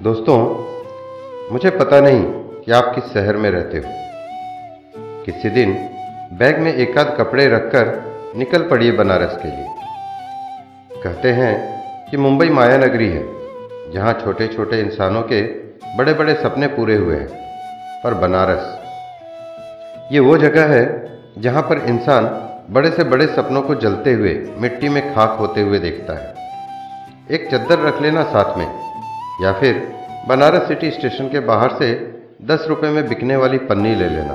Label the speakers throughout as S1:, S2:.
S1: दोस्तों, मुझे पता नहीं कि आप किस शहर में रहते हो। किसी दिन बैग में एक आध कपड़े रखकर निकल पड़िए बनारस के लिए। कहते हैं कि मुंबई माया नगरी है, जहाँ छोटे छोटे इंसानों के बड़े बड़े सपने पूरे हुए हैं, पर बनारस, ये वो जगह है जहाँ पर इंसान बड़े से बड़े सपनों को जलते हुए मिट्टी में खाक होते हुए देखता है। एक चद्दर रख लेना साथ में। या फिर बनारस सिटी स्टेशन के बाहर से दस रुपये में बिकने वाली पन्नी ले लेना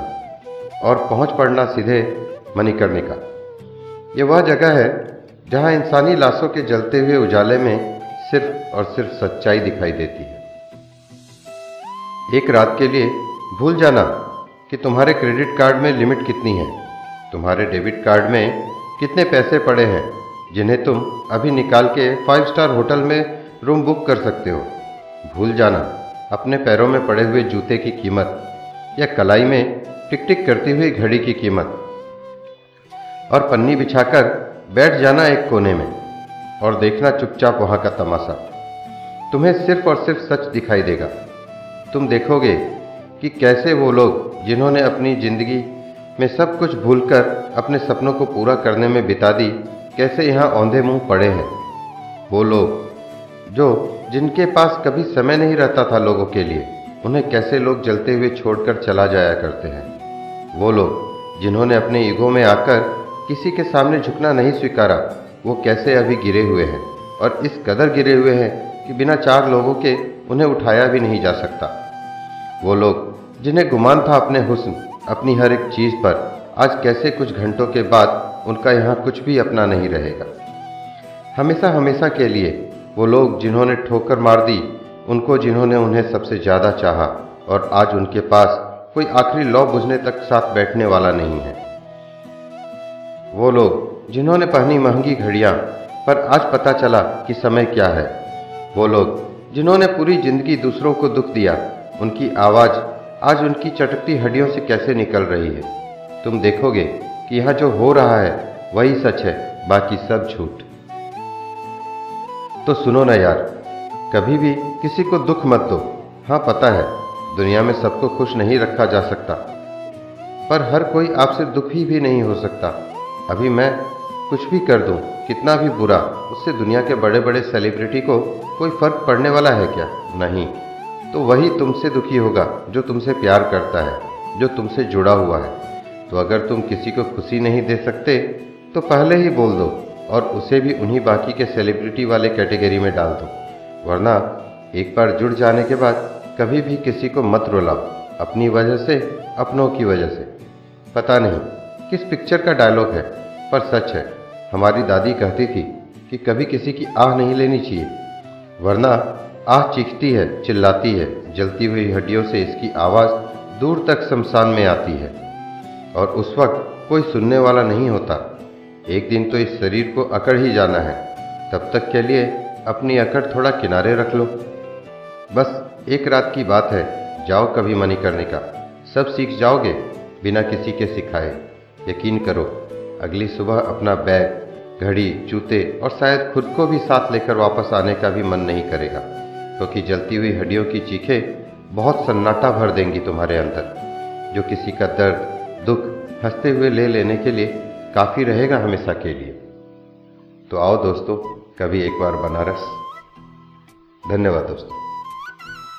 S1: और पहुँच पड़ना सीधे मणिकर्णिका। ये वह जगह है जहाँ इंसानी लाशों के जलते हुए उजाले में सिर्फ़ और सिर्फ़ सच्चाई दिखाई देती है। एक रात के लिए भूल जाना कि तुम्हारे क्रेडिट कार्ड में लिमिट कितनी है। तुम्हारे डेबिट कार्ड में कितने पैसे पड़े हैं, जिन्हें तुम अभी निकाल के फाइव स्टार होटल में रूम बुक कर सकते हो। भूल जाना, अपने पैरों में पड़े हुए जूते की कीमत, या कलाई में टिक टिक करती हुई घड़ी की कीमत। और पन्नी बिछाकर बैठ जाना एक कोने में, और देखना चुपचाप वहाँ का तमाशा। तुम्हें सिर्फ़ और सिर्फ़ सच दिखाई देगा। तुम देखोगे कि कैसे वो लोग, जिन्होंने अपनी ज़िंदगी में सब कुछ भूलकर अपने सपनों को पूरा करने में बिता दी, कैसे यहाँ औंधे मुँह पड़े हैं? वो लोग, जो जिनके पास कभी समय नहीं रहता था लोगों के लिए, उन्हें कैसे लोग जलते हुए छोड़कर चला जाया करते हैं? वो लोग, जिन्होंने अपने ईगो में आकर किसी के सामने झुकना नहीं स्वीकारा, वो कैसे अभी गिरे हुए हैं? और इस कदर गिरे हुए हैं कि बिना चार लोगों के उन्हें उठाया भी नहीं जा सकता। वो लोग, जिन्हें गुमान था अपने हुस्न, अपनी हर एक चीज़ पर, आज कैसे कुछ घंटों के बाद उनका यहाँ कुछ भी अपना नहीं रहेगा। हमेशा हमेशा के लिए वो लोग जिन्होंने ठोकर मार दी, उनको जिन्होंने उन्हें सबसे ज़्यादा चाहा और आज उनके पास कोई आखिरी लौ बुझने तक साथ बैठने वाला नहीं है। वो लोग जिन्होंने पहनी महँगी घड़ियाँ, पर आज पता चला कि समय क्या है। वो लोग जिन्होंने पूरी ज़िंदगी दूसरों को दुख दिया, उनकी आवाज़ आज उनकी चटकती हड्डियों से कैसे निकल रही है? तुम देखोगे कि यहाँ जो हो रहा है, वही सच है, बाकी सब झूठ। तो सुनो ना यार, कभी भी किसी को दुख मत दो। हाँ पता है, दुनिया में सबको खुश नहीं रखा जा सकता, पर हर कोई आपसे दुखी भी नहीं हो सकता। अभी मैं कुछ भी कर दूँ, कितना भी बुरा, उससे दुनिया के बड़े बड़े सेलिब्रिटी को कोई फ़र्क पड़ने वाला है क्या? नहीं। तो वही तुमसे दुखी होगा, जो तुमसे प्यार करता है, जो तुमसे जुड़ा हुआ है। तो अगर तुम किसी को खुशी नहीं दे सकते तो पहले ही बोल दो और उसे भी उन्हीं बाकी के सेलिब्रिटी वाले कैटेगरी में डाल दो। वरना, एक बार जुड़ जाने के बाद कभी भी किसी को मत रुलाओ, अपनी वजह से, अपनों की वजह से। पता नहीं किस पिक्चर का डायलॉग है, पर सच है, हमारी दादी कहती थी कि कभी किसी की आह नहीं लेनी चाहिए। वरना, आह चीखती है, चिल्लाती है, जलती हुई हड्डियों से इसकी आवाज़ दूर तक शमशान में आती है। और उस वक्त कोई सुनने वाला नहीं होता। एक दिन तो इस शरीर को अकड़ ही जाना है। तब तक के लिए अपनी अकड़ थोड़ा किनारे रख लो। बस, एक रात की बात है, जाओ कभी मनी करने का। सब सीख जाओगे, बिना किसी के सिखाए। यकीन करो, अगली सुबह अपना बैग, घड़ी, जूते और शायद खुद को भी साथ लेकर वापस आने का भी मन नहीं करेगा, क्योंकि तो जलती हुई हड्डियों की चीखें बहुत सन्नाटा भर देंगी तुम्हारे अंदर, जो किसी का दर्द, दुख, हँसते हुए ले लेने के लिए काफ़ी रहेगा हमेशा के लिए। तो आओ दोस्तों कभी एक बार बनारस। धन्यवाद दोस्तों।